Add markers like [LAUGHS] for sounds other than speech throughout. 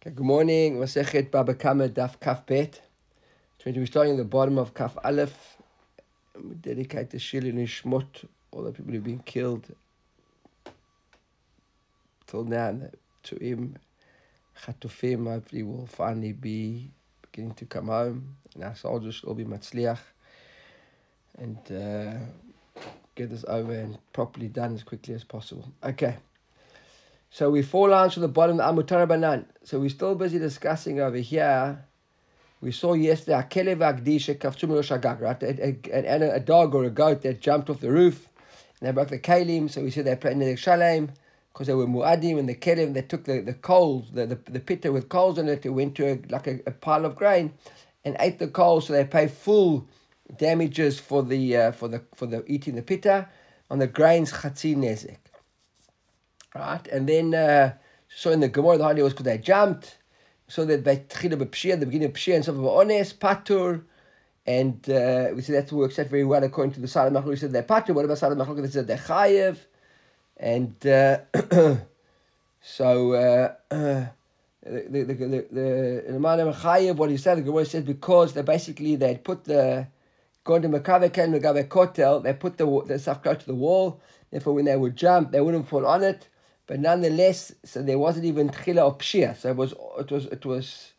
Okay, good morning. Masechet Baba Kama Daf Kaf Bet. We're starting at the bottom of Kaf Aleph. We dedicate the Shil and Ishmot, all the people who've been killed till now, to him. Chatufim, hopefully, will finally be beginning to come home, and our soldiers will be Matzliach and uh, get this over and properly done as quickly as possible. Okay. So we four lines from the bottom of Amutara Banan. So we're still busy discussing over here. We saw yesterday right? A, a, dog or a goat that jumped off the roof and they broke the kalim. So we said they played in the shalem because they were muadim and the kelim. They took the, the coals, the, the, the pitta with coals in it. It went to a, like a, a pile of grain and ate the coals. So they pay full damages for the uh, for the for the eating the pitta on the grains chatzi nezek right? And then, uh, so in the Gemara, the idea was because they jumped, so that by Tchila B'Pshia, the beginning of Pshia, and some of Ones, Patur, and uh, we said that works out very well according to the Salad Machlok. We said they're Patur, what about Salad Machlok? They said they're Chayev, and uh, [CLEARS THROAT] so, uh, [CLEARS THROAT] the the the the, the Chayev, what he said, the Gemara said because they basically they put the going to Makave Ken Kotel, they put the the stuff close to the wall. Therefore, when they would jump, they wouldn't fall on it. But nonetheless, so there wasn't even tchila of pshia. So it was, it was, it was.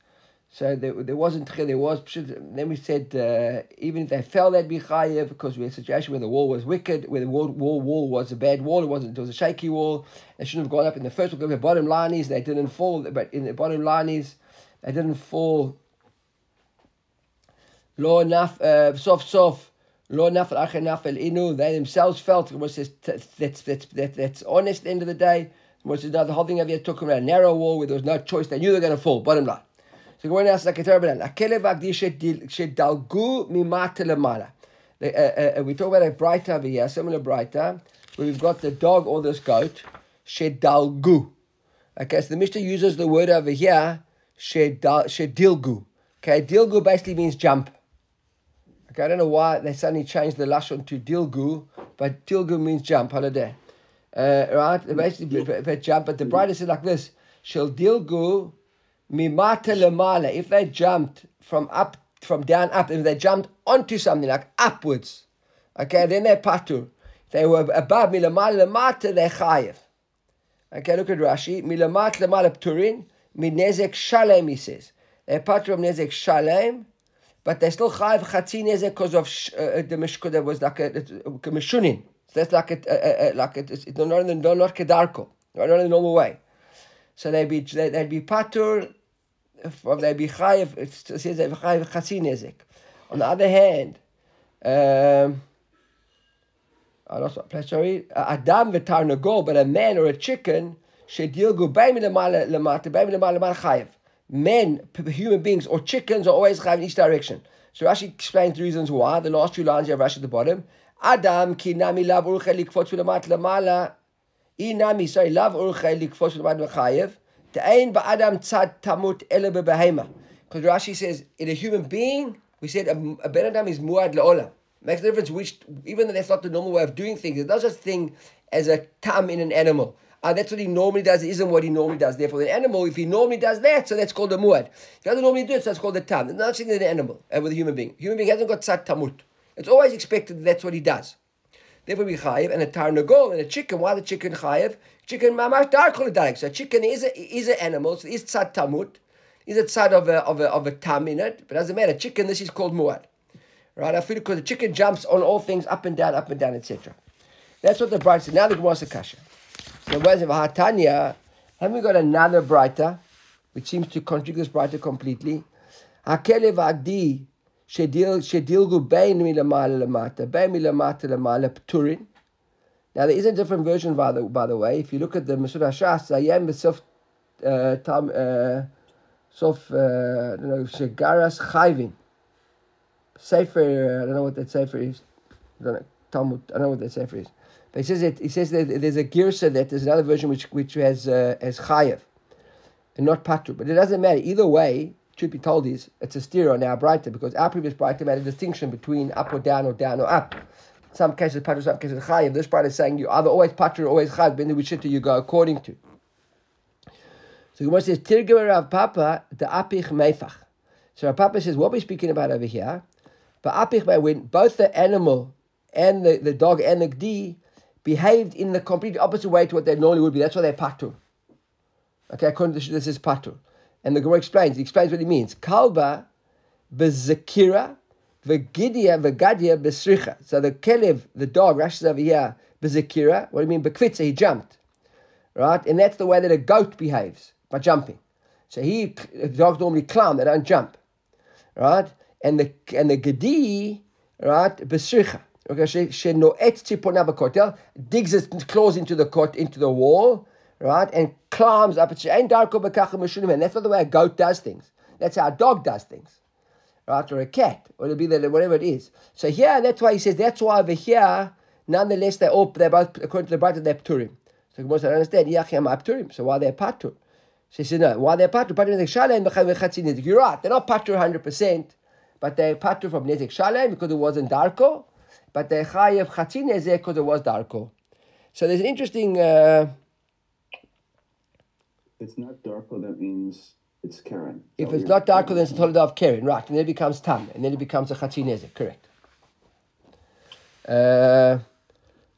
So there, there wasn't tchila. There was pshia. Then we said uh, even if they fell, they'd be chayev because we had a situation where the wall was wicked, where the wall, wall, wall was a bad wall. It wasn't. It was a shaky wall. They shouldn't have gone up in the first. The bottom line is they didn't fall. But in the bottom line is they didn't fall. Lo enough. Uh, soft, soft. Lo nafel nafel inu. They themselves felt. It says that's that's that's that's honest. End of the day, what says the whole thing of took around a narrow wall where there was no choice. They knew they were going to fall. Bottom line. So going ask like a terrible agdisha shedalgu mimata lemala. Uh, uh, uh, we talk about a braita over here, similar braita, where we've got the dog or this goat shedalgu. Okay, so the Mishnah uses the word over here shedilgu. Okay, dilgu basically means jump. Okay, I don't know why they suddenly changed the lashon to dilgu, but dilgu means jump. Holiday, uh, right? Basically, but jump. But the brightest said like this: shel dilgu mimata lemala. If they jumped from up, from down up, if they jumped onto something like upwards, okay, then they're patur. If they were above milamala lemata, they're chayiv. Okay, look at Rashi. Milamat lemala pturin minezek shalem. He says they're patur of nezek shalem but they still chayiv chatzi nezek because of uh, the mishkah that was like a, a, a mishunin. So that's like it, uh, uh, like it, it's not not not kedarko, not in the normal way. So they'd be they, would be patur, they'd be chayiv. It says they'd be chayiv chatzi nezek. On the other hand, um, I lost my place. Sorry, adam v'tarnagol, but a man or a chicken by me lemala lemata, me lemala lemala chayiv men, human beings, or chickens are always chayav in each direction. So Rashi explains the reasons why. The last two lines you have Rashi at the bottom. Adam ki nami lav urche likfotz v'lamat lamala. Inami, sorry, lav urche likfotz v'lamat v'chayev. Ta'ain ba'adam tzad tamut ele behema. Because Rashi says, in a human being, we said a, ben adam is muad la'olam. Makes a difference which, even though that's not the normal way of doing things, it does such thing as a tam in an animal. Uh, that's what he normally does. It isn't what he normally does. Therefore, the animal, if he normally does that, so that's called a muad. He doesn't normally do it, so that's called a tam. There's nothing in an animal uh, with a human being. Human being hasn't got tzat tamut. It's always expected that that's what he does. Therefore, we chayiv and a tarnagol and a chicken. Why the chicken chayiv? Chicken mamash dark So chicken is a is an animal. So is tzat tamut. Is a tzad of a of a of a tam in it, but doesn't matter. Chicken, this is called muad. Right? I feel because the chicken jumps on all things up and down, up and down, etc. That's what the bride said. Now the Gemara kasha. So whereas of Hatanya, have we got another braita, which seems to contradict this braita completely? Hakelev agdi shedilgu bein milamala lamata, bein milamata lamala pturin. Now there is a different version by the by the way. If you look at the Masoret Hashas, Ayem Besof uh, Tam uh, Sof uh, know Shegaras Chayvin. Sefer I don't know what that Sefer is. I don't know, Talmud I don't know what that Sefer is. But he says it. He says that there's a girsa that there's another version which which has uh, has chayev, and not patru. But it doesn't matter either way. Truth be told, is it's a stereo now braita because our previous braita made a distinction between up or down or down or up. Some cases patru, some cases chayev. This braita is saying you either always patru or always chayev. Then which you go according to? So Gemara says, Tirgim Rav Papa, the Apich Meifach. So Rav Papa says, what we're speaking about over here, but Apich when both the animal and the, the dog and the gdi behaved in the complete opposite way to what they normally would be. That's why they're patur. Okay, according to this is patur. And the Gemara explains, he explains what he means. Kalba bezakira vegidia vegadia besricha. So the kelev, the dog, rashes over here, bezakira. What do you mean? Bekvitza, he jumped. Right? And that's the way that a goat behaves, by jumping. So he, dogs normally climb, they don't jump. Right? And the and the gedi, right, besricha. Okay, she she noet tzipona b'kotel, digs its claws into the into the wall, right, and climbs up. Darko b'kachim and that's not the way a goat does things. That's how a dog does things, right, or a cat, or it'll be the, whatever it is. So here, that's why he says that's why over here, nonetheless, they're all they're both according to the Bible they're pturim. So said, I understand. Yachim pturim. So why they're patur? So he said, no. Why they're patur? Patur nezik shalem You're right. They're not patur hundred percent, but they're patur from nezik shalem because it wasn't darko but the chayev chatzin ezeh because it was darko. So there's an interesting. Uh, it's not darko. That means it's Karen. If it's not darko, then it's a tolda of Karen, right? And then it becomes tam, and then it becomes a chatzin ezeh. Correct. Uh,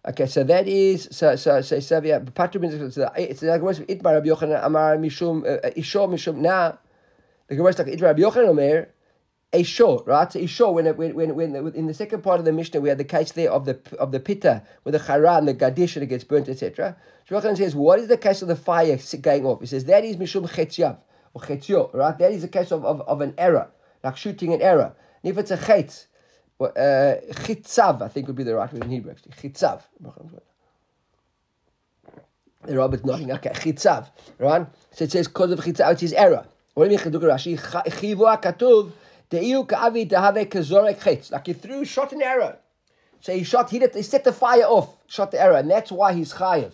okay, so that is so so so so yeah. Patru means it's like what's itmar Rabbi Yochanan Amar Mishum uh, Isho Mishum now. The Gemara is like itmar Rabbi Yochanan Omer a shore, right? A shore. When, when, when, when, in the second part of the Mishnah, we had the case there of the of the pitta with the chara and the gadish and it gets burnt, etc. Shulchan says, what is the case of the fire going off? He says that is mishum chetyav or chetzyo, right? That is a case of, of, of an error, like shooting an error. And if it's a chetz, uh, chitzav, I think would be the right word in Hebrew actually. Chitzav. The Robert's nodding. Okay, chitzav, right? So it says because of chitzav, it is error. What do you mean? Rashi chivu katuv like he threw, shot an arrow. So he shot, he, did, he set the fire off, shot the arrow, and that's why he's chayiv.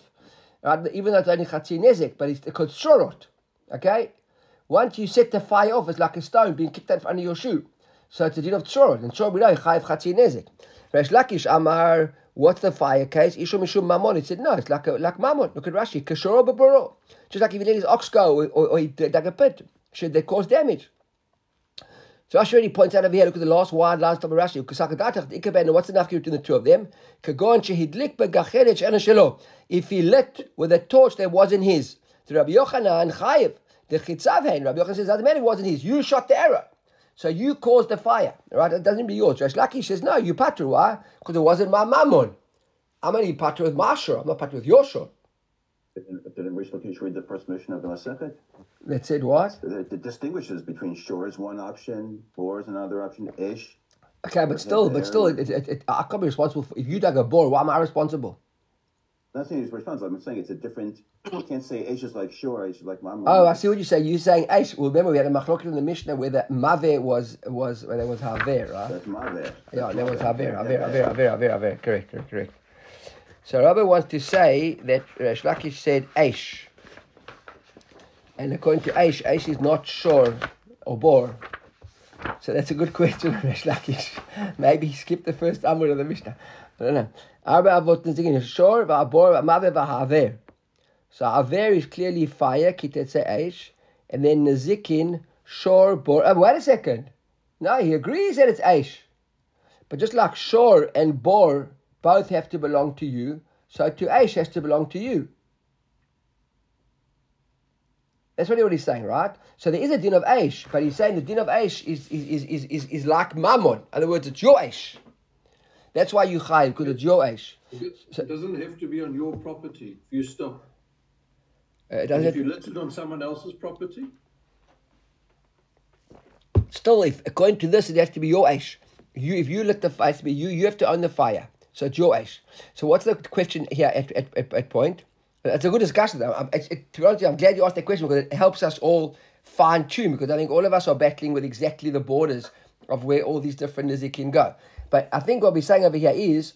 Right? Even though it's only chatzin nezik, but it's called shorot. Okay? Once you set the fire off, it's like a stone being kicked out under your shoe. So it's a din of shorot. And shorot we know, chayiv chatzin nezik. Resh Lakish Amar, what's the fire case? Ishu Mishum Mammon. He said, no, it's like, a, like Mammon. Look at Rashi. Kashoro Baburo. Just like if he let his ox go or, or, or he dug a pit, should they cause damage? So Rashi already points out over here, look at the last word, last of Rashi. What's the nafkir between the two of them? If he lit with a torch that wasn't his. To Rabbi Yochanan, Chayiv, the Chitzavhen, Rabbi Yochanan says, doesn't matter, it wasn't his. You shot the arrow. So you caused the fire. Right? It doesn't be yours. Resh Lakish says, no, you patru. Why? Because it wasn't my mammon. I'm only patru with my shor. I'm not patru with your shor. Didn't Rish Lakish read the first mission of the Masechet? That said what? It, it distinguishes between shore is one option, bore is another option, ish. Okay, but still, but still, it, it, it, I can't be responsible for, if you dug a bore. Why am I responsible? I'm not saying he's responsible. I'm saying it's a different. You can't say Aish is like sure, Aish is like mom. Oh, I see what you say. You're saying Aish. Well, remember we had a machlok in the Mishnah where the Mave was was where there was Haver, right? That's Mave. Yeah, there was Haver, Haver, Haver, Haver, Haver, Haver. Correct, correct, correct. So Rabbi wants to say that Resh Lakish said Aish. And according to Aish, Aish is not sure or bore. So that's a good question, [LAUGHS] Resh Lakish. [LAUGHS] Maybe he skipped the first Amud of the Mishnah. I don't know. Arba avot nezikin shor va'abor va'mave va'haver. So aver is clearly fire, kitetze Aish. And then nezikin, shor, bor. Oh, wait a second. No, he agrees that it's Aish. But just like shor and bor both have to belong to you, so to Aish has to belong to you. That's what he's saying, right? So there is a din of Aish, but he's saying the din of Aish is, is, is, is, is, like Mammon. In other words, it's your Aish. That's why you chayv, because it's your Aish. It doesn't have to be on your property. If you stop. Uh, it doesn't if you let it on someone else's property? Still, if according to this, it has to be your Aish. You, if you let the fire, be you, you have to own the fire. So it's your Aish. So what's the question here at, at, at, at point? It's a good discussion. I'm, it, it, to be honest, I'm glad you asked that question because it helps us all fine tune because I think all of us are battling with exactly the borders of where all these different nizik can go. But I think what we're saying over here is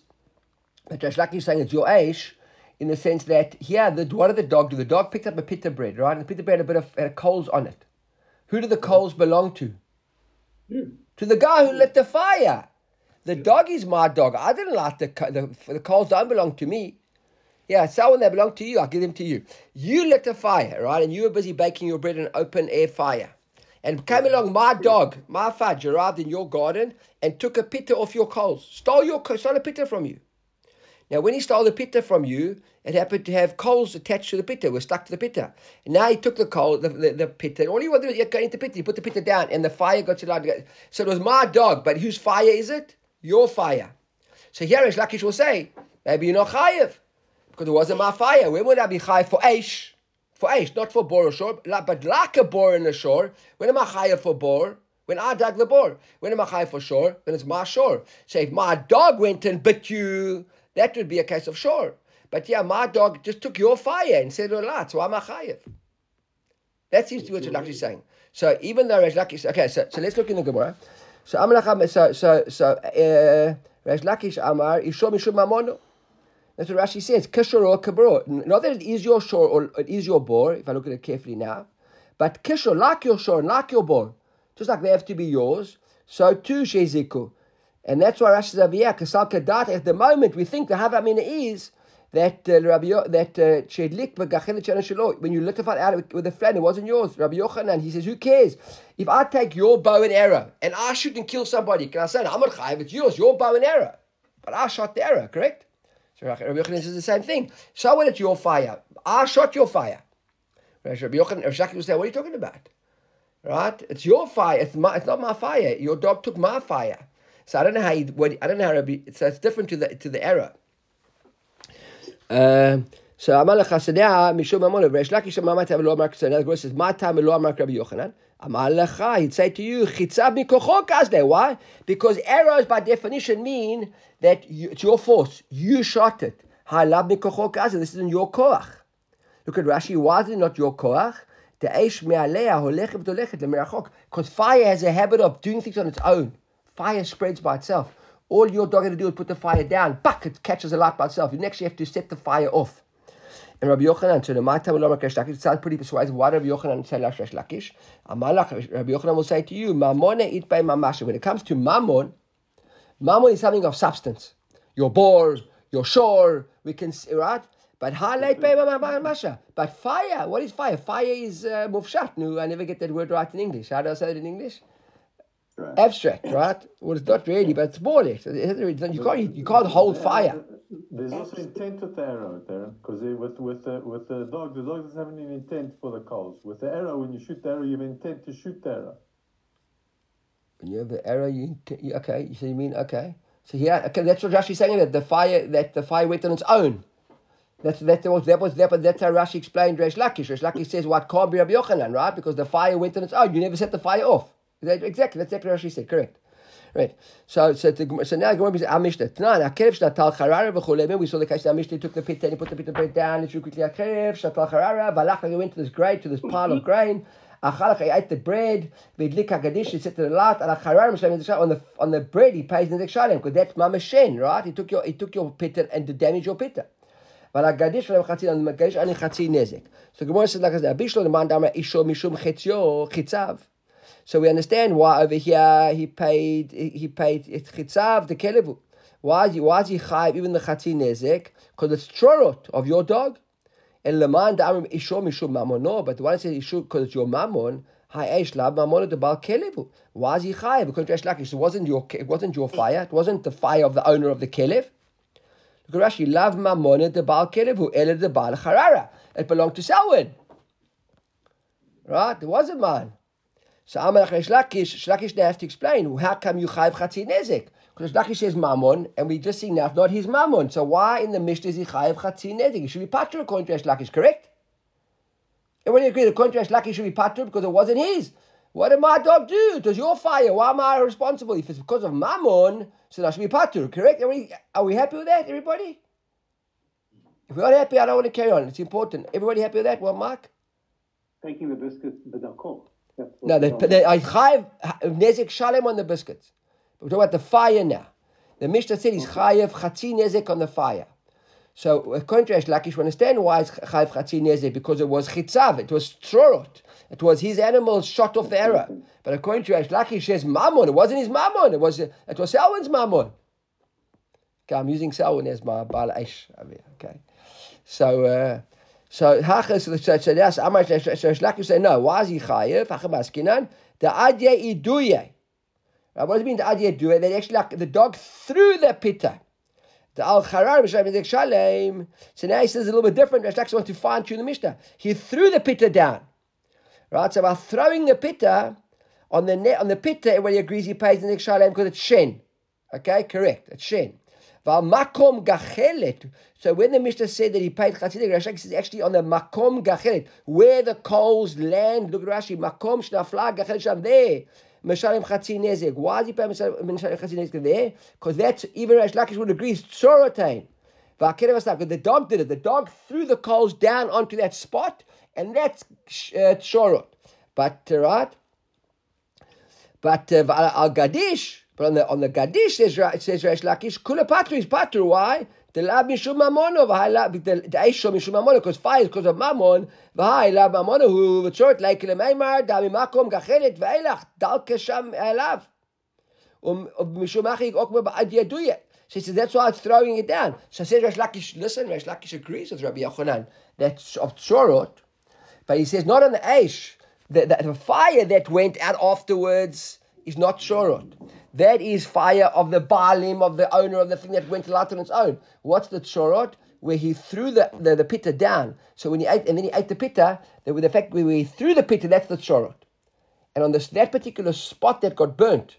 that Resh Lakish is saying it's your age in the sense that here, the, what did the dog do? The dog picked up a pita bread, right? And the pita bread had a bit of uh, coals on it. Who do the coals belong to? Yeah. To the guy who lit the fire. The dog is my dog. I didn't like the, the, the coals don't belong to me. Yeah, someone that belong to you, I'll give them to you. You lit a fire, right? And you were busy baking your bread in an open air fire. And came along my dog, my fudge, arrived in your garden and took a pitta off your coals. Stole your stole a pitta from you. Now, when he stole the pitta from you, it happened to have coals attached to the pitta, were stuck to the pitta. And now he took the coal, the, the, the pitta, and all he wanted to do was go into the pitta. He put the pitta down, and the fire got to. So it was my dog, but whose fire is it? Your fire. So here is Lakish will say, maybe you're not chayiv, because it wasn't my fire. When would I be chayiv for Aish? For Aish, not for bor or shore, but like a bor in the shore. When am I chayiv for bor? When I dug the bor. When am I chayiv for shore? When it's my shore. So if my dog went and bit you, that would be a case of shore. But yeah, my dog just took your fire and said a lot, so I'm a chayiv. That seems to be what Rashi is saying. So even though Resh Lakish, okay, so, so let's look in the Gemara. So Amalacham, so so so uh, Lakish Amar Ishom Mishum Mamono. That's what Rashi says. Kishor or kabro. Not that it is your shore or it is your bore. If I look at it carefully now, but kishor like your shore, and like your bore, just like they have to be yours. So too sheziku. And that's why Rashi says, yeah, kasal kadat. At the moment, we think the havamina is that uh, Rabbi Yo- that uh, shedlik uh, when you lit it out with the flame, it wasn't yours. Rabbi Yochanan, he says, who cares? If I take your bow and arrow and I shoot and kill somebody, can I say, I'm not chayiv, it's yours, your bow and arrow. But I shot the arrow, correct? So Rabbi Yochanan says the same thing. So what? It's your fire. I shot your fire. Rabbi Yochanan, Rabbi Shaki will say, what are you talking about? Right? It's your fire. It's my. It's not my fire. Your dog took my fire. So I don't know how. You, what, I don't know how. Rabbi, so it's different to the to the error. Um, so אמר לך שדה משום ממון, וריש לקיש אמר מה טעם ולא אמר כסנא, the says, מה טעם ולא אמר רבי יוחנן? אמר לך, he'd say to you, חיצב מכוחו כזדה, why? Because arrows by definition mean that you, it's your force, you shot it. העלב מכוחו כזדה, this isn't your koach. Look at Rashi, why is it not your koach? האש מעליה הולכת ותולכת למרחוק. Because fire has a habit of doing things on its own. Fire spreads by itself. All your dog had to do is put the fire down. Buck, it catches a light by itself. You next you have to set the fire off. And Rabbi Yochanan, so the Mata will Resh Lakish, it sounds pretty persuasive. Why Rabbi Yochanan say Resh Lakish? Amalach, Rabbi Yochanan will say to you, Mamone it by Mamasha. When it comes to Mammon, Mammon is something of substance. Your boar, your shore, we can see, right? But how highlight by Mamasha. But fire, what is fire? Fire is uh, mufshat. No, I never get that word right in English. How do I say it in English? Right. Abstract, right? Well, it's not really, but it's less. You can't, you can't hold fire. There's also intent with the arrow, Darren, because with with the with the dog, the dog doesn't have any intent for the coals. With the arrow, when you shoot the arrow, you have intent to shoot the arrow. When you have the arrow, you, you okay. So you mean okay? So yeah, okay, that's what Rashi's saying that the fire that the fire went on its own. That's that was that was that, but that's how Rashi explained Resh Lakish. Resh Lakish says what can't be Rabbi Yochanan, right? Because the fire went on its own. You never set the fire off. That- Exactly, that's exactly what Rashi said. Correct. Right. So so the, so now Gemara says Amishta. Tnan Akerev Shnatal Charara v'Cholem. We saw the case. Amishta took the pit and he put the pit of bread down. He quickly Akerev Shnatal Charara. Valach he went to this grain to this pile of grain. [LAUGHS] Achalach he ate the bread. V'idlik Hagadish. He set to the lot. Ala Charara Mishlam on the on the bread he pays in the Shalem because that's Mamashen, right? He took your he took your pit and damaged your pit. ועל הגדיש שלהם חצי, על הגדיש אני חצי נזק. So Gemara says like this, Abishlo למען דאמר אישו משום חציו, חיציו. So we understand why over here he paid, he paid it chitzav, the kelevu. Why is he, why is he chayiv even the chatzi nezek? Because it's trorot of your dog. And leman da'amim isho mishum mamono, but the one that says isho because it's your mammon, ha'esh lab mamono the bal kelevu. Why is he chayiv? Because Lakish, it wasn't your, it wasn't your fire, it wasn't the fire of the owner of the kelev. Look at Rashi, lav mamona the bal kelevu, ele the bal charara. It belonged to Selwyn. Right? It wasn't mine. So Amalek Resh Lakish, Lakish now has to explain how come you chayiv chatzi nezek? Because Lakish says mammon, and we just see now it's not his mammon. So why in the Mishnah is he chayiv chatzi nezek? He should be patr according to Resh Lakish, correct? Everybody agree according to Resh Lakish should be patr because it wasn't his. What did my dog do? Does your fire. Why am I responsible? If it's because of mammon, so that should be patr, correct? Everybody, are we happy with that, everybody? If we're not happy, I don't want to carry on. It's important. Everybody happy with that? Well, Mark? taking the biscuit. That's what No, we the, the, I chayiv nezek shalem on the biscuits. We're talking about the fire now. The Mishnah said he's chayiv chatzi nezek on the fire. So according to Resh Lakish, we understand why it's chayiv chatzi nezek because it was chitzav, it was trorot, it was his animal shot off the arrow. But according to Lakish, it says mammon. It wasn't his mammon. It was it was Selwyn's mammon. Okay, I'm using Selwyn as my bal aish. Okay. So, uh, so hachas. That's Amar Lakish say no. Why is he chayev? Hachamaskinan the adye iduye. Now, what does it mean the adye iduye? That actually like, the dog threw the pitta. The al charar shalem. So now he says a little bit different. Resh Lakish wants to fine tune the Mishnah. He threw the pitta down. Right. So by throwing the pitta on the net on the pitta, everybody agrees he pays the next shalem because it's shen. Okay, correct. It's shen. Makom gachelet. So when the Mishnah said that he paid chatzidek, Rashi says actually on the makom gachelet, where the coals land. Look at Rashi, makom shnafla gachelet sham there. Meshalem chatzi nezek. Why is he paying meshalem chatzi nezek there? Because that's even Resh Lakish would agree. It's tzorotain. Because the dog did it. The dog threw the coals down onto that spot, and that's uh, tzorot. But uh, right. But uh, al gadish. But on the on the Gadish says it says Resh Lakish Kula Patru is Patru. Why? The lab mishum mamono v'hai the eisho mishum mamono because fire is because of mammon v'hai lab mamono who v'tzort like lemeimar dami makom gachelet v'elach dal kesham elav um mishum achik okma ba'ad yaduye. She says that's why it's throwing it down. So says Resh Lakish, listen, Resh Lakish agrees with Rabbi Yochanan that's of tzorot, but he says not on the eish. The, the, the fire that went out afterwards is not tzorot. That is fire of the Baalim, of the owner of the thing that went out on its own. What's the Chorot? Where he threw the, the, the pitta down. So when he ate, and then he ate the pitta, the, the fact where he threw the pitta, that's the Chorot. And on this, that particular spot that got burnt,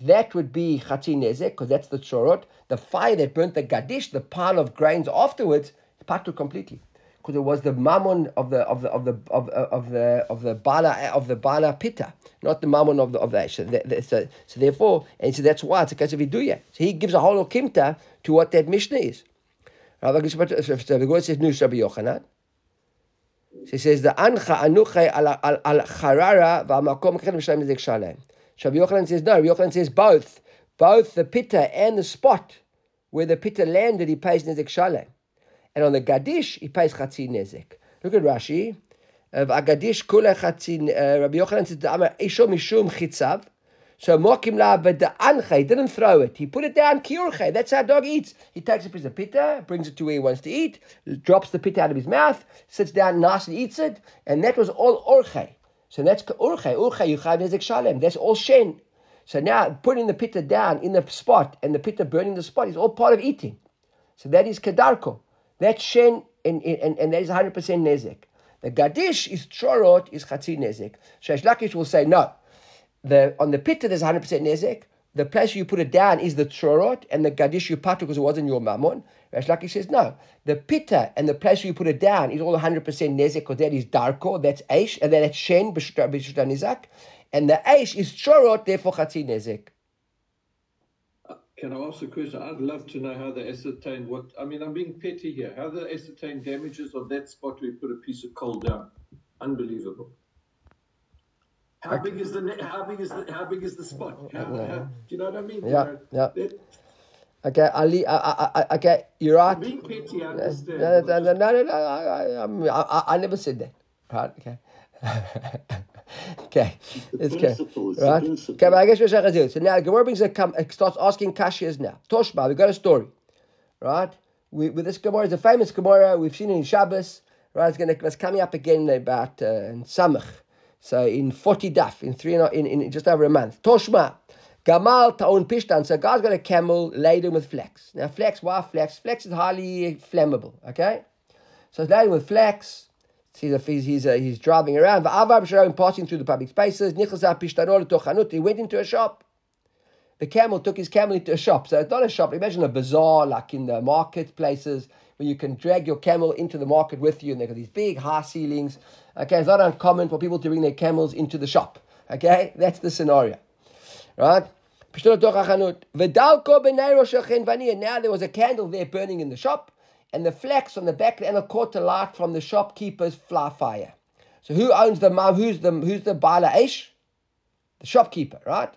that would be Chatzi Nezek, because that's the Chorot. The fire that burnt the Gadish, the pile of grains afterwards, patu completely because it was the mammon of the of the of the of, of the of the bala of the bala pitta, not the mammon of the of the so, so, so therefore, and so that's why it's a case of iduya. So he gives a whole kimta to what that mishnah is. Rabbi Gishpat says nu Rabbi Yochanan. He says the ancha anuchay al al charara v'amakom kechem b'shalem zek shalem. Rabbi Yochanan says no. Rabbi Yochanan says both, both the pitta and the spot where the pitta landed, he pays nezek shalem. And on the Gadish, he pays Chatzi Nezek. Look at Rashi. Agadish kula Chatzi, uh, Rabbi Yochanan says, Da'amar Esho Mishum Chitzav. So Mokim La B'da'ancha, he didn't throw it. He put it down Kiurche. That's how a dog eats. He takes a piece of pita, brings it to where he wants to eat, drops the pita out of his mouth, sits down nicely, eats it, and that was all Orche. So that's Urche. Urche, you Chav Nezek Shalem. That's all Shen. So now putting the pita down in the spot and the pita burning the spot is all part of eating. So that is Kedarko. That's shen, and, and, and that is 100% nezek. The gadish is chorot, is chatzi nezek. Sheish Lakish will say, no. The, on the pitta, there's 100% nezek. The place you put it down is the chorot, and the gadish you patu because it wasn't your mammon. Resh Lakish says, no. The pitta and the place you put it down is all 100% nezek, because that is darko, that's aish, and then that's shen, b'shuta nizak. And the aish is chorot, therefore chatzi nezek. Can I ask a question? I'd love to know how they ascertain what. I mean, I'm being petty here. How they ascertain damages on that spot where you put a piece of coal down? Unbelievable. How Okay. big is the how big is the how big is the spot? How, how, do you know what I mean? Yeah, You know, yeah. Okay, Ali, I, I, I, okay, you're right. being petty, I No, understand. no, no, no, no, no, I, I, I, I never said that. Right, okay. [LAUGHS] okay, it's [LAUGHS] okay. it's the Right? Okay, but I guess we're going to do it. So now the Gemara brings a, com- it starts asking Kashias now. Toshba, we got a story. Right? We, with this Gemara, it's a famous Gemara. We've seen it in Shabbos. Right? It's, gonna, it's coming up again about uh, in Samach. So in 40 daf, in three and in, in just over a month. Toshma. Gamal Taun pishtan. So guy's got a camel laden with flax. Now flax, why flax? Flax is highly flammable. Okay? So it's laden with flax. He's, a, he's, he's, uh, he's driving around. Passing through the public spaces. He went into a shop. The camel took his camel into a shop. So it's not a shop. Imagine a bazaar like in the marketplaces where you can drag your camel into the market with you and they've got these big high ceilings. Okay, it's not uncommon for people to bring their camels into the shop. Okay, that's the scenario. Right? Now there was a candle there burning in the shop, and the flax on the back and caught the light from the shopkeeper's fly fire. So who owns the who's the who's the bala ish? The shopkeeper, right?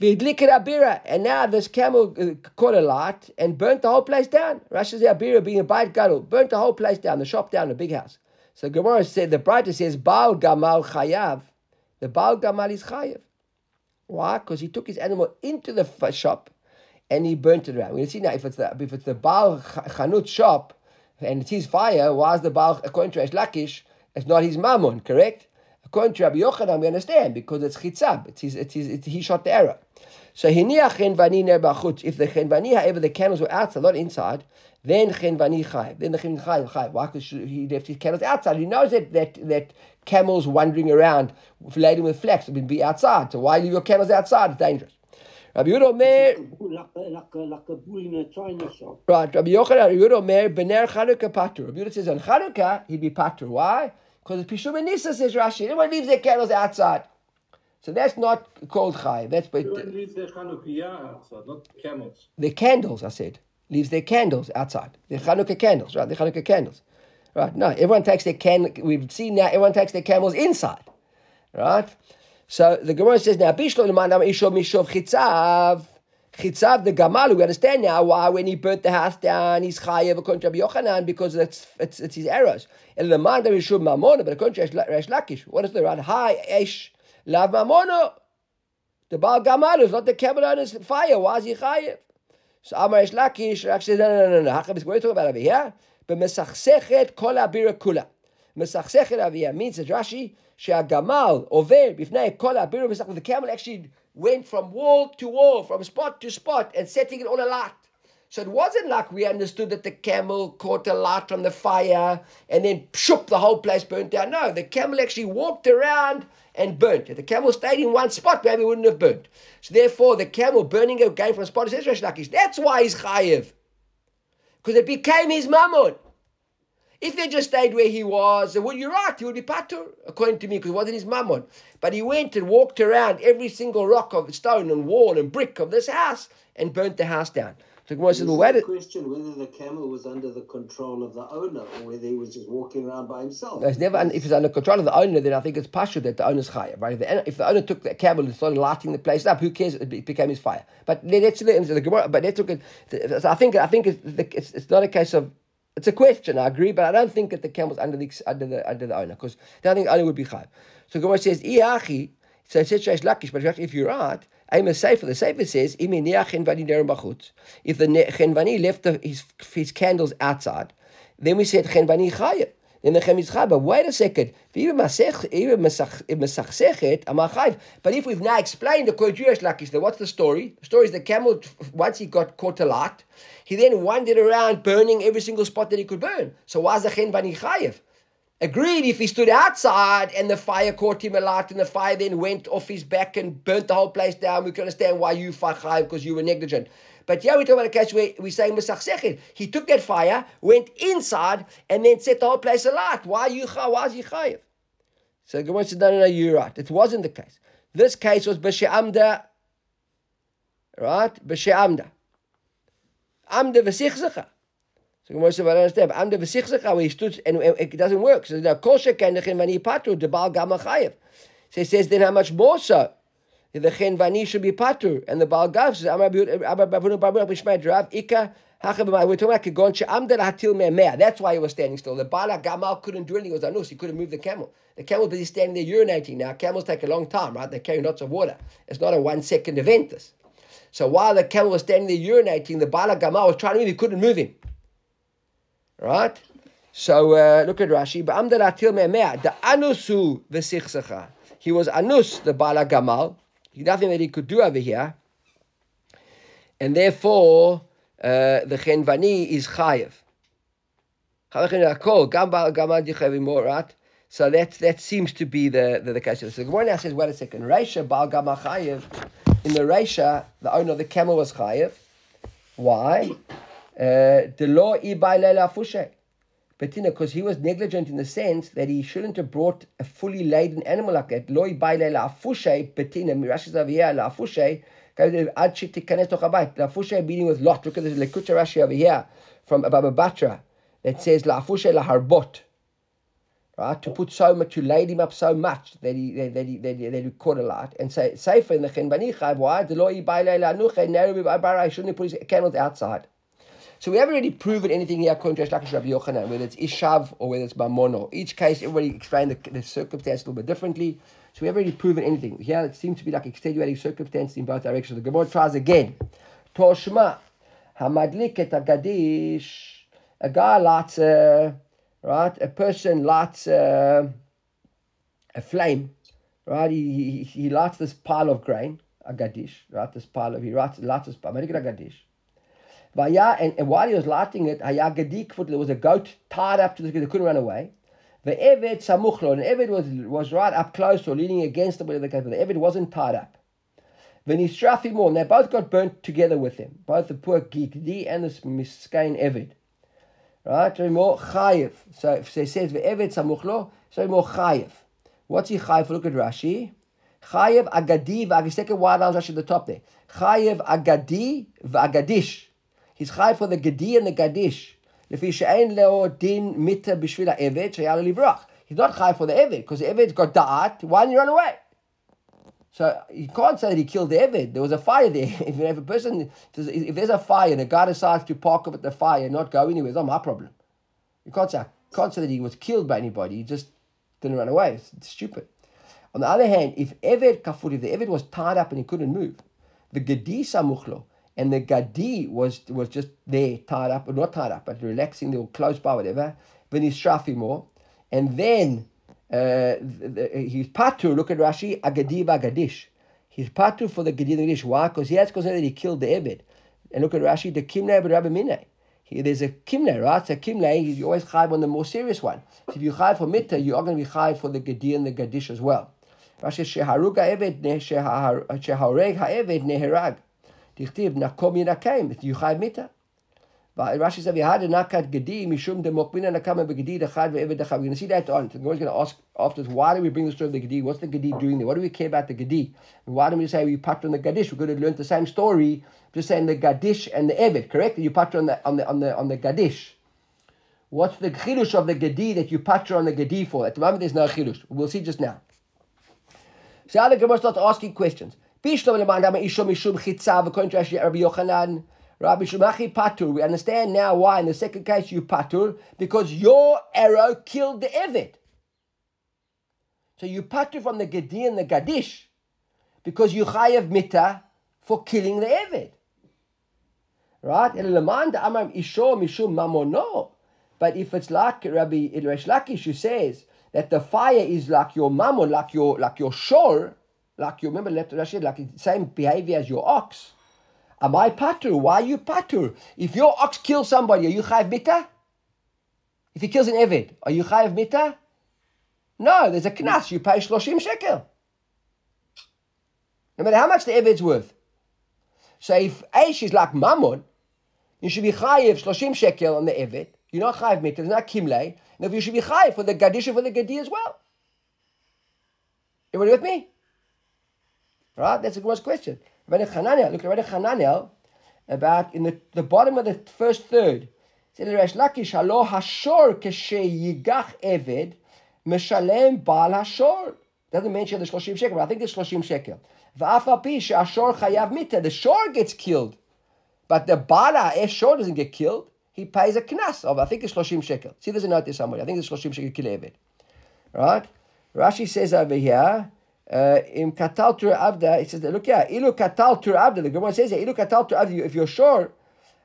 Vidliket abira, and now this camel uh, caught a light and burnt the whole place down. Rashi's abira being a bite gadol, burnt the whole place down, the shop down, the big house. So Gemara said the braita says Baal Gamal Chayav. The Baal Gamal is Chayav. Why? Because he took his animal into the shop and he burnt it around. We'll see now if it's the if it's the Baal Ch- Chanut shop, and it's his fire, why is the Baal, according to Resh Lakish, it's not his mammon, correct? According to Rabbi Yochanan, we understand, because it's chitzab, it's his, it's his, it's, he shot the arrow. So chenvani. If the chenvani, however, the candles were outside, not inside, then chenvani chayiv. Then the chenvani chayiv. Why? Because he left his candles outside. He knows that that that camels wandering around laden with flax would be outside. So why leave your candles outside? It's dangerous. Rabbi Yehuda Omer, Like a, like a, like a bull in a china shop. right? Rabbi Yochanan, Rabbi Yehuda Omer, bener Chanukah patur. Rabbi Yehuda says on Chanukah he'd be patur. Why? Because Pishum and Nisa says Rashi. Everyone leaves their candles outside. So that's not called chayiv. That's but Everyone leaves their Chanukiah outside, not camels. the candles, I said, leaves their candles outside. The Chanukah candles, right? The Chanukah candles. Right. No, everyone takes their can. We've seen now. Everyone takes their camels inside, right? So the Gemara says now, Bishlo l'manam ishov mishov chitzav. Chitzav the gamal. We understand now why when he burnt the house down, he's chayev according to Rabbi Yochanan because it's it's, it's his arrows. And the man ishov mamona, but according to Resh Lakish, what is the right? Hi esh lav mamona. The Baal Gamal is not the camel owner's fire. Why is he chayev? So Amar Resh Lakish actually no no no no no. What are you talking about over here? But mesachsechet kol abira kula. Mesachsechet Aviyah means that Rashi, Sheagamal, Over, Bifnei, Kol Abiru, Mesach, the camel actually went from wall to wall, from spot to spot, and setting it on a lot. So it wasn't like we understood that the camel caught a light from the fire and then shoop, the whole place burnt down. No, the camel actually walked around and burnt. If the camel stayed in one spot, maybe it wouldn't have burnt. So therefore, the camel burning again from spot is That's why he's chayiv. Because it became his mammon. If they just stayed where he was, well, you're right, he would be patur, according to me, because it wasn't his mammon. But he went and walked around every single rock of stone and wall and brick of this house and burnt the house down. So Gemara says, well, the question whether the camel was under the control of the owner or whether he was just walking around by himself. It's never, if it's under control of the owner, then I think it's pasha that the owner's chayav, right? If the, if the owner took the camel and started lighting the place up, who cares? It became his fire. But let's the, the Gemara, but let's look at. I think I think it's, it's it's not a case of. It's a question. I agree, but I don't think that the camel's under the under the under the owner because I think owner would be chayav. So Gemara says, "Iachi." So it says Sheish Lakish, but if you're right, I'm a sefer. The sefer says. If the chenvani left the, his his candles outside, then we said chenvani chayav. Then the chem is. But wait a second. Even. But if we've now explained the Kodesh Lakish, then what's the story? The story is the camel once he got caught a light, he then wandered around burning every single spot that he could burn. So why is the chenvani chayav? Agreed, if he stood outside and the fire caught him alight and the fire then went off his back and burnt the whole place down, we can understand why you fachai because you were negligent. But yeah, we talk about a case where we're saying Mesachsechet. He took that fire, went inside, and then set the whole place alight. Why you why is he chayiv? So the Gemara said, no, no, no, you're right. It wasn't the case. This case was B'She'amda, right? B'She'amda. Amda v'sichzecha. So Gemara said, I don't understand. Amda v'sichzecha, where he stood, and it doesn't work. So now, kol sheken nechin vani patu, the Baal Gama chayev. So he says, then how much more so? The chen vani should be patu, and the Baal Gav says, We're talking about. That's why he was standing still. The Baal Gamal couldn't do anything. It was anus. He couldn't move the camel. The camel busy standing there urinating. Now, camels take a long time, right? They carry lots of water. It's not a one second event, this. So while the camel was standing there urinating, the Bala Gamal was trying to move, he couldn't move him. Right? So uh, look at Rashi. The anusu. He was anus, the Bala Gamal. Nothing that he could do over here. And therefore, uh, the Chenvani is chayev. So that that seems to be the the, the case. So the Gemara now says, wait a second. Reisha Bal Gamal chayev. In the Reisha, the owner of the camel was chayev. Why? Uh, The fushe. Betina, because he was negligent in the sense that he shouldn't have brought a fully laden animal like that. Lo ibai leila fushe. Betina, Rashi here la fushe. Ad shitikanet tochabayit. La fushe meaning with lot. Look at this Lekuta Rashi over here from Baba Batra that says la fushe la harbot. Right, to put so much, to lade him up so much that he that, that he that he, that he caught a lot, and say safer in the chen bani chayv. Why the lo yibai leila nuche neru bara? Shouldn't put his camels outside. So we haven't really proven anything here according to Lakish Rabbi Yochanan, whether it's Ishav or whether it's Mamono. Each case, everybody explained the, the circumstance a little bit differently. So we haven't really proven anything. Here it seems to be like extenuating circumstances in both directions. The Gemara tries again. Toshma, Hamadlik et Agadish. a guy lights a, right, a person lights a, a flame, right? He, he, he lights this pile of grain, a gadish, right? This pile of, he lights, lights this pile, make it a gadish. Vaya, and, and while he was lighting it, haya gadik, there was a goat tied up to the, they couldn't run away. The Eved Samuchlo, and Eved was, was right up close or leaning against him, whatever the case, the Eved wasn't tied up. More, and they both got burnt together with him, both the poor Gigdi and the Miskain Eved. Right? So more Chayev. So if it says the Eved Samuchlo, so more Chayev. What's he Chayev? Look at Rashi. Chayev Agadi, the second wide line Rashi at the top there. Chayev Agadi v'Agadish He's Chayev for the Gadi and the Gadish. לפי שאין לו דין מיתה בשביל העבד שהיה לו לברוח. He's not high for the Eved, because the Eved got da'at, why didn't he run away? So you can't say that he killed the Eved. There was a fire there. [LAUGHS] If, if a person, if there's a fire and the guy decides to park up at the fire and not go anywhere, it's not my problem. You can't say, can't say that he was killed by anybody. He just didn't run away. It's, it's stupid. On the other hand, if Eved kafur, if the Eved was tied up and he couldn't move, the Gedi samuchlo, and the Gadi was was just there, tied up, or not tied up, but relaxing, they were close by, whatever. More, and then uh, the, he's patu. Look at Rashi, Agadi Gadish. He's patu for the Gadi Gadish. Why? Because he has considered that he killed the Ebed. And look at Rashi, the Kimne Rabbi Mineh. There's a kimne, right? So kimne, you always chayv on the more serious one. So if you chayv for mitta, you are going to be chayv for the gedi and the gadish as well. Rashi sheharuga eved shehareg ha'eved neherag. Nakom yinakem. You chayv mitta. Rashi said, "V'had nakat gedi mishum demokmina nakama begedi dechad ve'eved dechad." We're going to see that on. So we're going to ask after this, why do we bring the story of the gedi? What's the gedi doing there? What do we care about the gedi? Why don't we say we pat on the gadish? We're going to learn the same story, just saying the gadish and the eved. Correct? You pat on the on the on the on the gadish. What's the chilush of the gedi that you patra on the gedi for? At the moment, there's no chilush. We'll see just now. So the Gemara starts asking questions. Rabbi Shumachi Patur. We understand now why in the second case you Patur, because your arrow killed the Eved. So you Patur from the Gedi and the Gadish, because you Chayav Mita for killing the Eved. Right? But if it's like Rabbi Resh Lakish who says that the fire is like your mammon, like your like your shore, like you remember left Rashi, like the same behavior as your ox, Am I patur? Why are you patur? If your ox kills somebody, are you chayiv mita? If he kills an eved, are you chayiv mita? No, there's a knas. You pay shloshim shekel. No matter how much the eved's worth. So if Aish is like mammon, you should be chayiv shloshim shekel on the eved. You're not chayiv mita. There's not kimle. And if you should be chayiv for the gadisha for the gadi as well. Everybody with me? Right? That's a good question. Rabbi Hananiah, look at Rabbi Hananiah about in the, the bottom of the first third. Said Resh Lakish, Halo Hashor Keshe Yigach Eved Meshalem Baal Hashor. Doesn't mention the Shloshim Shekel, but I think it's Shloshim Shekel. V'af pi she'ashor chayav mita. The shor gets killed, but the bala if shor doesn't get killed, he pays a knas of I think it's Shloshim Shekel. See, there's a note there somewhere. I think it's Shloshim Shekel Kileved. Right? Rashi says over here. Uh, in katal tur avda, it says, look, yeah, ilu katal tur avda. The Gemara says, ilu katal tur avda. If you're sure,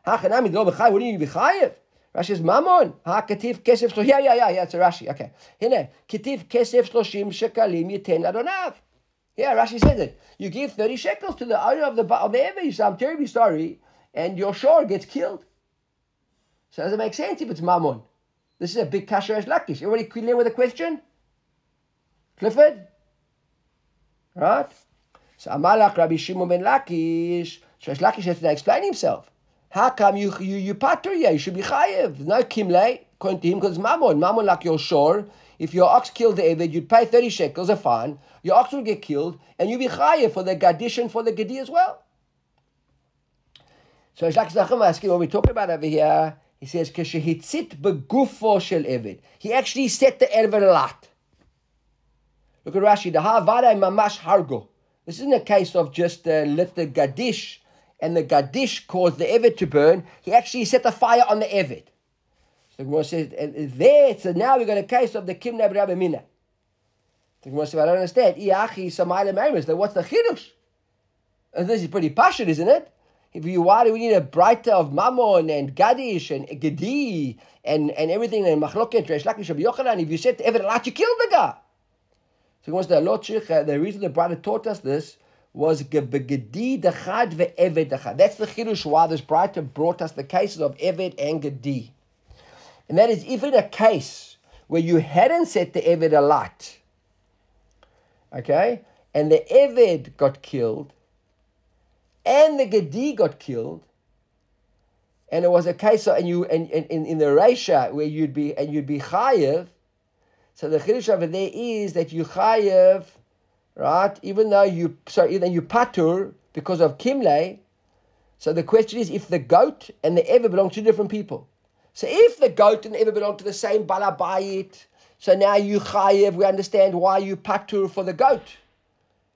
hachanami lo b'chayev. Wouldn't you be chayev? Rashi says, mamon. Ha kativ kesef shloshim. Yeah, yeah, yeah, yeah. It's a Rashi. Okay. Hine kativ kesef shloshim shekalim yiten adonav. Yeah, Rashi says it. You give thirty shekels to the owner of the of the Ever. You say, I'm terribly sorry, and your shore gets killed. So does it make sense if it's mammon? This is a big kasher lakish. Everybody clear with a question? Clifford? Right? So Amalak Rabbi Shimon ben Lakish, so Lakish has to explain himself. How come you you you pater You should be chayiv. No kimle according to him because mammon. Mammon like your shore. If your ox killed the Eved, you'd pay 30 shekels a fine. Your ox would get killed, and you'd be chayiv for the gaddish for the gadi as well. So Lakish Nachum asking what we're talking about over here. He says, "Keshehitzit begufo shel Eved." He actually set the Eved a lot. Look at Rashi. The Havada mamash hargo. This isn't a case of just uh, let the gadish and the gadish caused the evet to burn. He actually set the fire on the evet. So Gemara says and there. So now we've got a case of the kimna Rabbi Mina. The Gemara says I don't understand. Iachi samayla maris. Then what's the chidush? This is pretty passionate, isn't it? If you why do we need a braita of Mammon and Gadish and Gedi and, and everything and Machloket, Resh Lakish, Yochanan, if you said to Allah, you killed the guy. So wants the Lord uh, the reason the brother taught us this was Gedi Dechad ve'Eved Dechad. That's the Chidush why this braita brought us the cases of Eved and Gedi. And that is even a case where you hadn't set the Eved a light, okay, and the Eved got killed, and the Gedi got killed, and it was a case of, and you and, in the Resha where you'd be and you'd be chayev. So the chiddush over there is that you chayev, right? Even though you so even you patur because of kimle. So the question is if the goat and the ever belong to different people. So if the goat and the ever belong to the same balabayit, so now you chayev, we understand why you patur for the goat.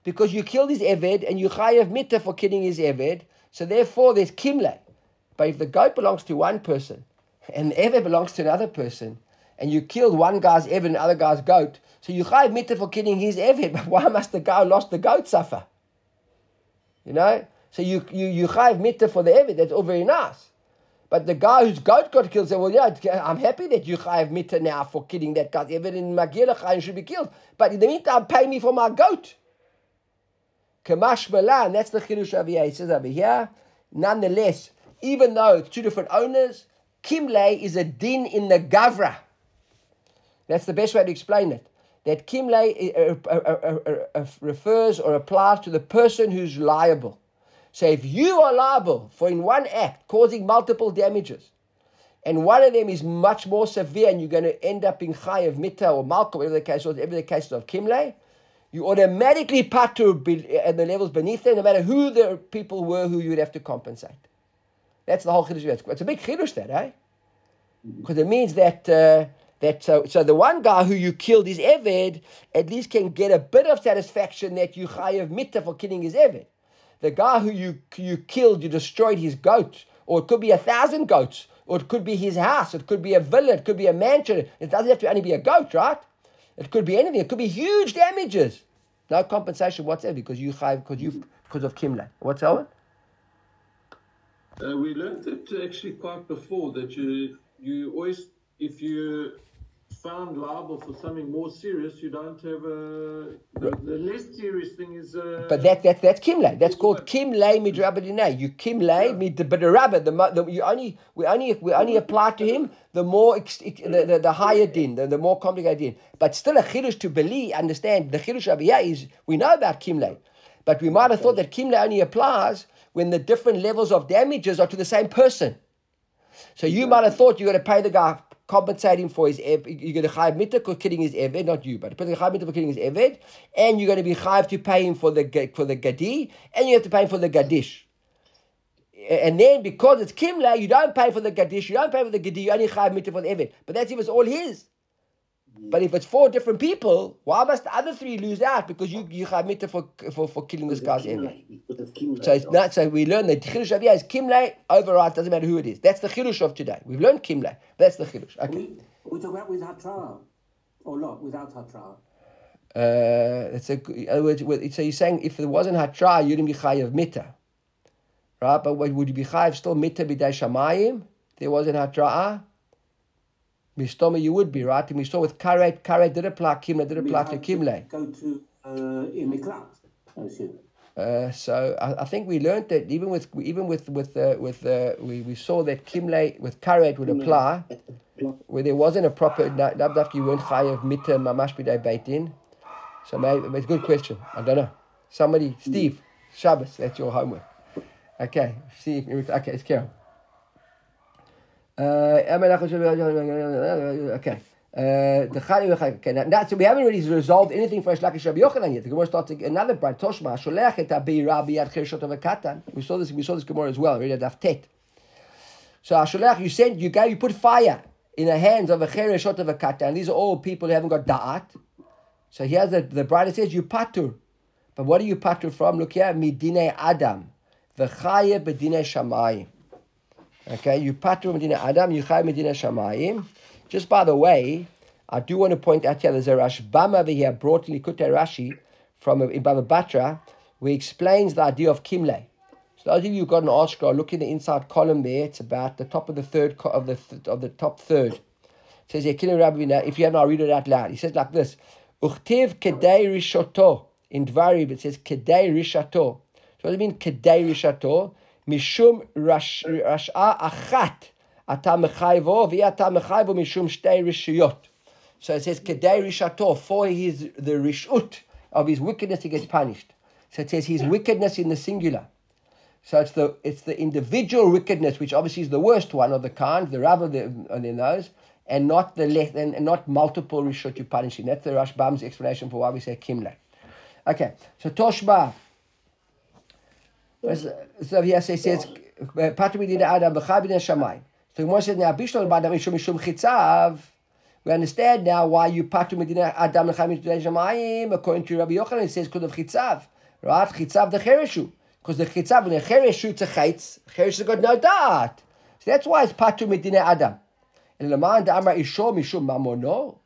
Because you killed his eved and you chayev mitta for killing his eved. So therefore there's kimle. But if the goat belongs to one person and the ever belongs to another person, and you killed one guy's ever and other guy's goat, so you chayev mitta for killing his ever, [LAUGHS] but why must the guy who lost the goat suffer? You know? So you you you chayev mitta for the ever, that's all very nice. But the guy whose goat got killed said, well, yeah, I'm happy that you chayev mitta now for killing that guy. Ever in Magir should be killed. But in the meantime, pay me for my goat. Kamash Malan, that's the over here. He says over here, nonetheless, even though it's two different owners, Kimle is a din in the Gavra. That's the best way to explain it. That Kimle uh, uh, uh, refers or applies to the person who's liable. So if you are liable for in one act causing multiple damages, and one of them is much more severe, and you're going to end up in Chayav Mita or Malcolm, whatever the case whatever the case of Kimle, you automatically patu at the levels beneath them, no matter who the people were who you would have to compensate. That's the whole chiddush. It's a big chiddush, that, eh? Because it means that uh, that so, so the one guy who you killed his eved at least can get a bit of satisfaction that you chayav mitta for killing his eved. The guy who you you killed, you destroyed his goat, or it could be a thousand goats, or it could be his house, it could be a villa, it could be a mansion. It doesn't have to only be a goat, right? It could be anything. It could be huge damages. No compensation whatsoever because you chayav because you because of kimla. What's that? Uh, we learned it actually quite before that you you always if you found liable for something more serious, you don't have a the, the less serious thing is. Uh, but that that that's kimle. That's called kimle midrabadinay. You kimle midrabad. The, the you only we only we only apply to him the more the, the, the higher din, the, the more complicated din. But still a chidush to believe, understand the chidush of is we know about kimle, but we might have thought that kimle only applies when the different levels of damages are to the same person. So you might have thought you're going to pay the guy, compensate him for his, you're going to chayiv mitzvah for killing his eved, not you, but the chayiv mitzvah for killing his eved, and you're going to be chayiv to pay him for the for the gadi, and you have to pay him for the gadish. And then because it's kimla, you don't pay for the gadish, you don't pay for the gadi, you only chayiv mitzvah for the eved. But that's if it's all his. But if it's four different people, why must the other three lose out? Because you you have mitzvah for, for for killing this guy's enemy. So it's not. So we learn that chidush of is kimle override. Doesn't matter who it is. That's the chidush of today. We've learned kimle. That's the chidush. Okay. We, we talk about without hatra or not without hatra. Uh, it's a, in other words, so you're saying if there wasn't hatra, you wouldn't be chayav mita, right? But would you be chayav still mita b'day shamayim? There wasn't hatra. Mistoma, you would be right. And we saw with Karet, Karet did apply Kimle, did apply to Kimle. Go to uh, in the class, I assume. Uh, so I, I, think we learned that even with even with with uh, with uh, we, we saw that Kimle with Karet would apply where there wasn't a proper Nabdaf you weren't chayav mitta mamash b'day beitin. So maybe it's a good question. I don't know. Somebody, Steve, Shabbos, that's your homework. Okay, Steve. Okay, it's Carol. Uh, okay. Uh, okay, now, so we haven't really resolved anything for Resh Lakish Rabbi Yochanan yet. The Gemara starts another braita Toshma. Sholech et Rabbi ad Chirshot of a Katan. We saw this. We saw this Gemara as well. Read it Tet. So Sholech, you sent, you gave, you put fire in the hands of a Chirshot of a Katan. These are all people who haven't got Da'at. So here's the the braita says you patur, but what are you patur from? Look here, midine Adam, v'chaye bedine Shamayim. Okay, you patu medina adam, you chay medina shamayim. Just by the way, I do want to point out here there's a Rashbam over here brought in Likutei Rashi from in Baba Batra, where he explains the idea of kimle. So those of you who've got an ArtScroll, look in the inside column there. It's about the top of the third of the th- of the top third. It says here, Kilo Rabbi, if you haven't, read it out loud. He says like this: Uchtiv kedei rishoto in Dvarim. It says kedei rishato. So what does it mean kedei rishato? Mishum rash'a achat mechayvo v'ata mechayvo mishum shtei rishiyot. So it says kedei rishato for his the rishut of his wickedness he gets punished. So it says his wickedness in the singular. So it's the it's the individual wickedness, which obviously is the worst one of the kind, the the in those, and not the less and, and not multiple rishut you punishing. That's the Rashbam's explanation for why we say kimle. Okay, so Toshba. So here it says, "Patu midina adam b'chabin shamay." So Gemara says now, "Bishlo b'adam mishum mishum chitzav." We understand now why you patu medina adam b'chabin shamayim. According to Rabbi Yochanan, it says because of chitzav, right? Chitzav the chereshu, because the chitzav when the cheresh shoots a chitz, cheresh has got no dart. So that's why it's patu medina adam. And the man the amar isho mishum mamono.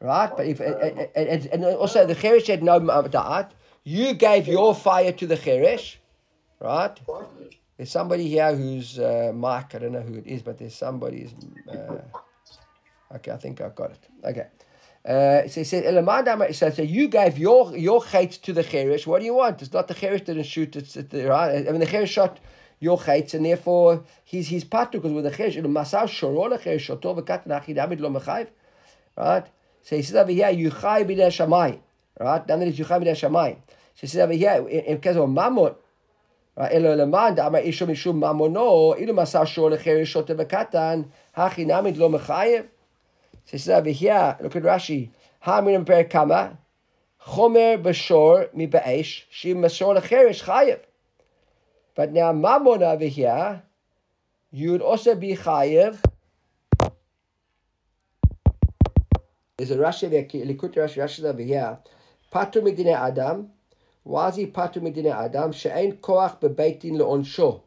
Right, but if and, and, and also the cheresh had no da'at, you gave your fire to the cheresh, right? There's somebody here who's uh, Mike. I don't know who it is, but there's somebody. who's, Uh, okay, I think I've got it. Okay. Uh, so he said, so, so you gave your your chait to the cheresh. What do you want? It's not the cheresh didn't shoot. It's, the right. I mean, the cheresh shot your chaitz, and therefore he's he's patu because with the cheresh, masal shorol the cheresh shoto v'kat nachid amid lo mechayv. Right. So he says over here, you chay b'dei shamay. Right. None of you chay b'dei shamay. So he says over here, in, in case of mammon. Right, elo למד, אמר אישו משום ממונו, אילו מסר שור לחרש שוטה וקטן, הכי נמיד לא מחייב. So he says over here, look at Rashi, האמרים בפרק כמה, חומר בשור מבאש, שאם מסור לחרש חייב. But now mammon over here, you would also be chayiv. There's a Rashi there, Likut Rashi, Rashi why is he patu medine Adam? She'ein koach bebeitin le'onsho.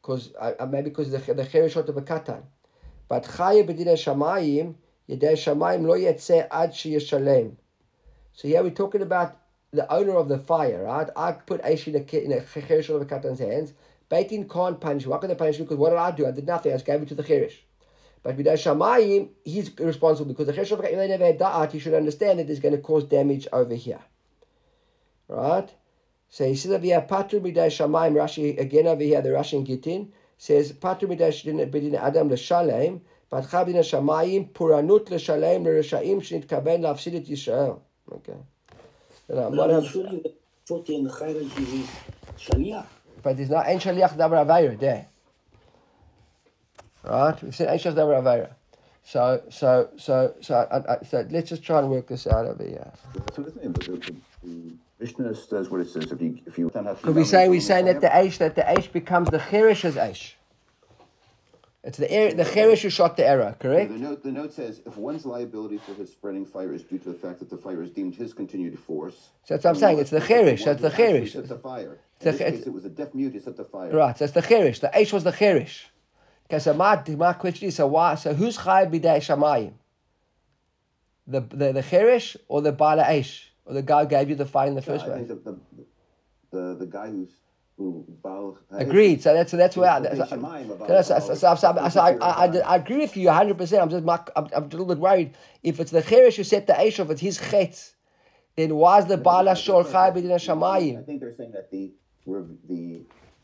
Because uh, maybe because the the cherishot of a katan. But chayiv bedine shamayim, yedei shamayim lo yetzeh ad sheyeshalem. So here we're talking about the owner of the fire, right? I put Aish in a, cherish of a katan's hands. Beitin can't punish me. Why can they punish me? Because what did I do? I did nothing. I just gave it to the cherish. But Bidai Shamayim, he's responsible because the cherish of a they never had da'at, he should understand that it's going to cause damage over here Right? So he says over here, Patu Bidai Shamayim, Rashi, again over here, the Rashi in Gittin, says, Patu Bidai Bidin Adam L'Shalem, פתחה בין השמיים פורענות לשלם לרשעים שנתכוון להפסיד את ישראל. Okay. And I'm not But having- surely the shot in the Chayra is Shaliach. But there's not Ein Shaliach Dabar Avera there. Right? We've said Ein Shaliach Dabar Avera. So, so, so, so, I, I, so let's just try and work this out over here. The the, the, the Mishnah says what it says. If you if you Could we say we're saying that the Aish that the Aish becomes the Cherish's Aish? It's the air, the Cherish who shot the arrow, The correct? note, the note says if one's liability for his spreading fire is due to the fact that the fire is deemed his continued force. So that's what I'm saying, it's the Cherish, that's the Cherish. Set the fire. The In this case, it was a deaf mute who set the fire. Right, so it's the Cherish. The Aish was the Cherish. Okay, so my, my question is, so why, so who's Chayav B'dei Shamayim? The, the, the Cherish or the Bala Aish? Or the guy who gave you the fire in the first I place? that the, the the guy who's who Agreed. So that's so that's where I, B'dei so, I, I, I. I agree with you 100. percent I'm just my, I'm, I'm a little bit worried if it's the Cherish who set the Aish if it's his chetz, then why is the Bala Shor Chayav B'dei I Shamayim? think they're saying that the we're the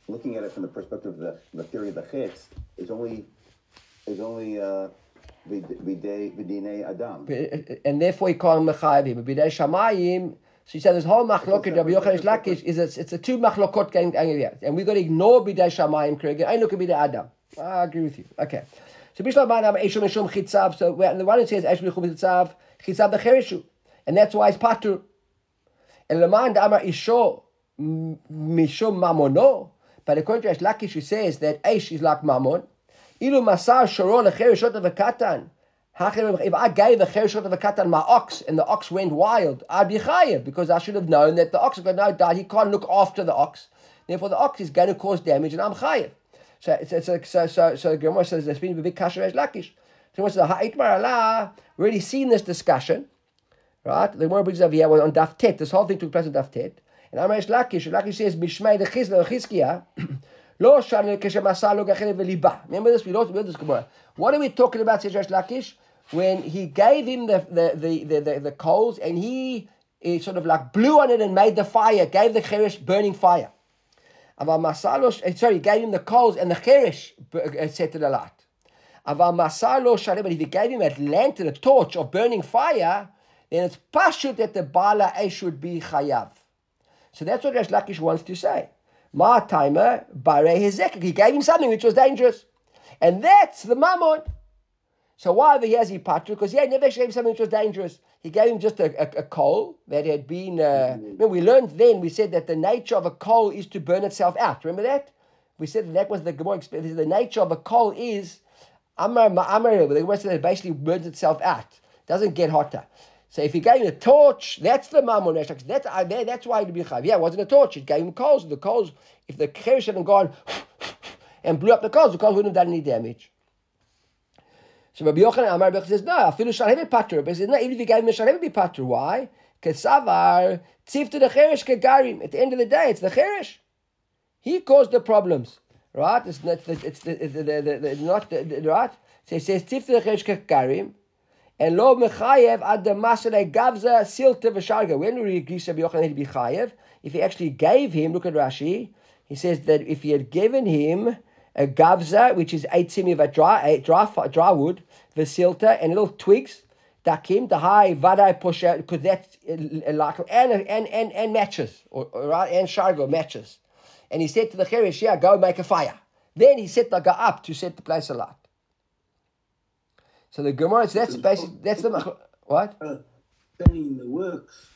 looking at it from the perspective of the, the theory of the chitz is only is only uh b'dei b'dinei adam. And therefore he called him Mechayiv. But Shamayim, so he said this whole machlokot Rabbi Yochanan Resh Lakish is a, it's a two machlokot here, and we've got to ignore B'dei Shamayim. Correct? I look at B'dei Adam. I agree with you. Okay. So Bishlam Banam Eshom Eshom Chitzav. So the one who says Eshom Eshom Chitzav Chitzav the Cherishu, and that's why it's patur. And Leman Amar Isho Mishum Mamono. But according to Resh Lakish, who says that Eish is like Mammon. Ilu Masar Sharon Cherishot of a. If I gave a cherishot of a my ox and the ox went wild, I'd be chayiv because I should have known that the ox is going to die. He can't look after the ox. Therefore, the ox is going to cause damage, and I'm chayiv. So, it's, like, so, so, so Gemara says there's been a big kasher as lakish. So, what's the ha'itmar Allah? Already seen this discussion, right? The Gemara brings over here well, on Daf Tet. This whole thing took place on Daf Tet. And Amar Resh Lakish, Lakish says, Mishmei the Chizkiah, [CLEARS THROAT] Remember this? We don't remember this Gemara. What are we talking about, says Resh Lakish? When he gave him the, the, the, the, the, coals and he, he sort of like blew on it and made the fire, gave the cheresh burning fire. Aval masalo, eh, sorry, gave him the coals and the cheresh uh, set it alight. Aval masalo but if he gave him a lantern, a torch of burning fire, then it's pashut that the bala eh, should be chayav. So that's what Resh Lakish wants to say. Ma timer bare. He gave him something which was dangerous, and that's the mammon. So why over here has he patru? Because yeah, never gave him something which was dangerous. He gave him just a, a, a coal that had been. Uh, remember, we learned then. We said that the nature of a coal is to burn itself out. Remember that? We said that, that was the Gemara. experience. The nature of a coal is amar ma'amar. The Gemara said that it basically burns itself out. Doesn't get hotter. So if he gave him a torch, that's the mammon eshak. That's uh, that's why it'd be chayiv. Yeah, it wasn't a torch. It gave him coals. The coals, if the cherish hadn't gone and blew up the coals, the coals wouldn't have done any damage. So Rabbi Yochanan Amar Rabbi says, no, I feel shalhevet patur. He says, no, even if you gave him a shalhevet be patur. Why? Kesavar tzif to the cherish kegarim. At the end of the day, it's the cherish. He caused the problems, right? It's not the, it's the, the, the, the, the not the, the, right. So he says tzif to the cherish kegarim. And lo mechayev ad the masale gavza silta v'sharga. When we agree Rabbi Yochanan he'd be chayev, if he actually gave him, look at Rashi, he says that if he had given him a gavza, which is eight simi of a dry, dry, dry wood, the silta, and little twigs, dakim, the high vadai out, because that's uh, like, and, and, and, and matches, or, or, and shargo matches. And he said to the cherish, yeah, go make a fire. Then he set the guy up to set the place alight. So the Gemara, so that's basically, that's the, what? Uh, Penny the works,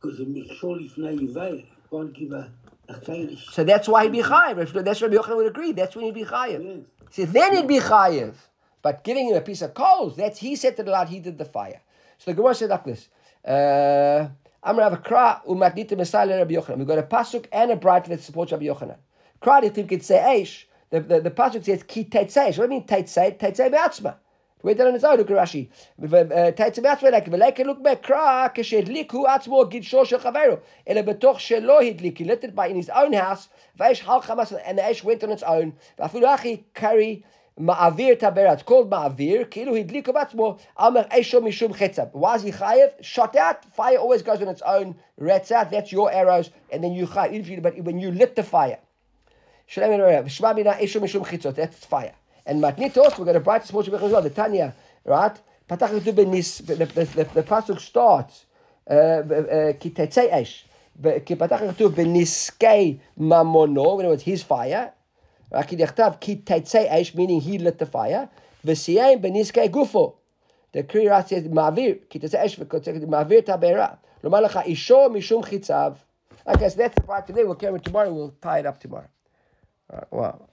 because of Micholi Fnei can't give a, a. So that's why he'd be chayiv. That's Rabbi Yochanan would agree. That's when he'd be chayiv. See, then he'd be chayiv. But giving him a piece of coals, that's he set it out, he did the fire. So the Gemara said like this. Uh, I'm gonna have a kra umatnita mesale Rabbi Yochanan. We've got a pasuk and a braita that supports Rabbi Yochanan. Kra if you could say eish. The, the, the pasuk says ki teitzei. What do you mean teitzei? Teitzei be'atzma. We did an aside Rashi. Uh, Taitzematz velek velek look back kra keshedliku atzmo gidsho shel chaveru. Ele betoch shelo hidlik. He lit it by in his own house. Veish hal chamas and the ash went on its own. Vafulachi carry ma'avir taber. It's called ma'avir. Kilu hidliku atzmo amar esho mishum chetzab. Why is he chayev? Shot out. Fire always goes on its own. Rats out. That's your arrows, and then you chayev. But when you lit the fire, shleim Shema mina esho mishum chitzot. That's fire. And matnitos, we're going to bright small as well. The Tanya, right? Patach the the the the pasuk starts. Uh, uh, ki tetzei esh. Ki patach beniskei mamono. When it was his fire. Ki dechtav esh, meaning he lit the fire. V'siyem beniskei gufo. The Kriya says ma'avir ki tetzei esh ma'avir tabera. Lomar lecha isho mishum chitzav. I guess that's the part today. We'll carry it tomorrow. We'll tie it up tomorrow. Uh, right, wow.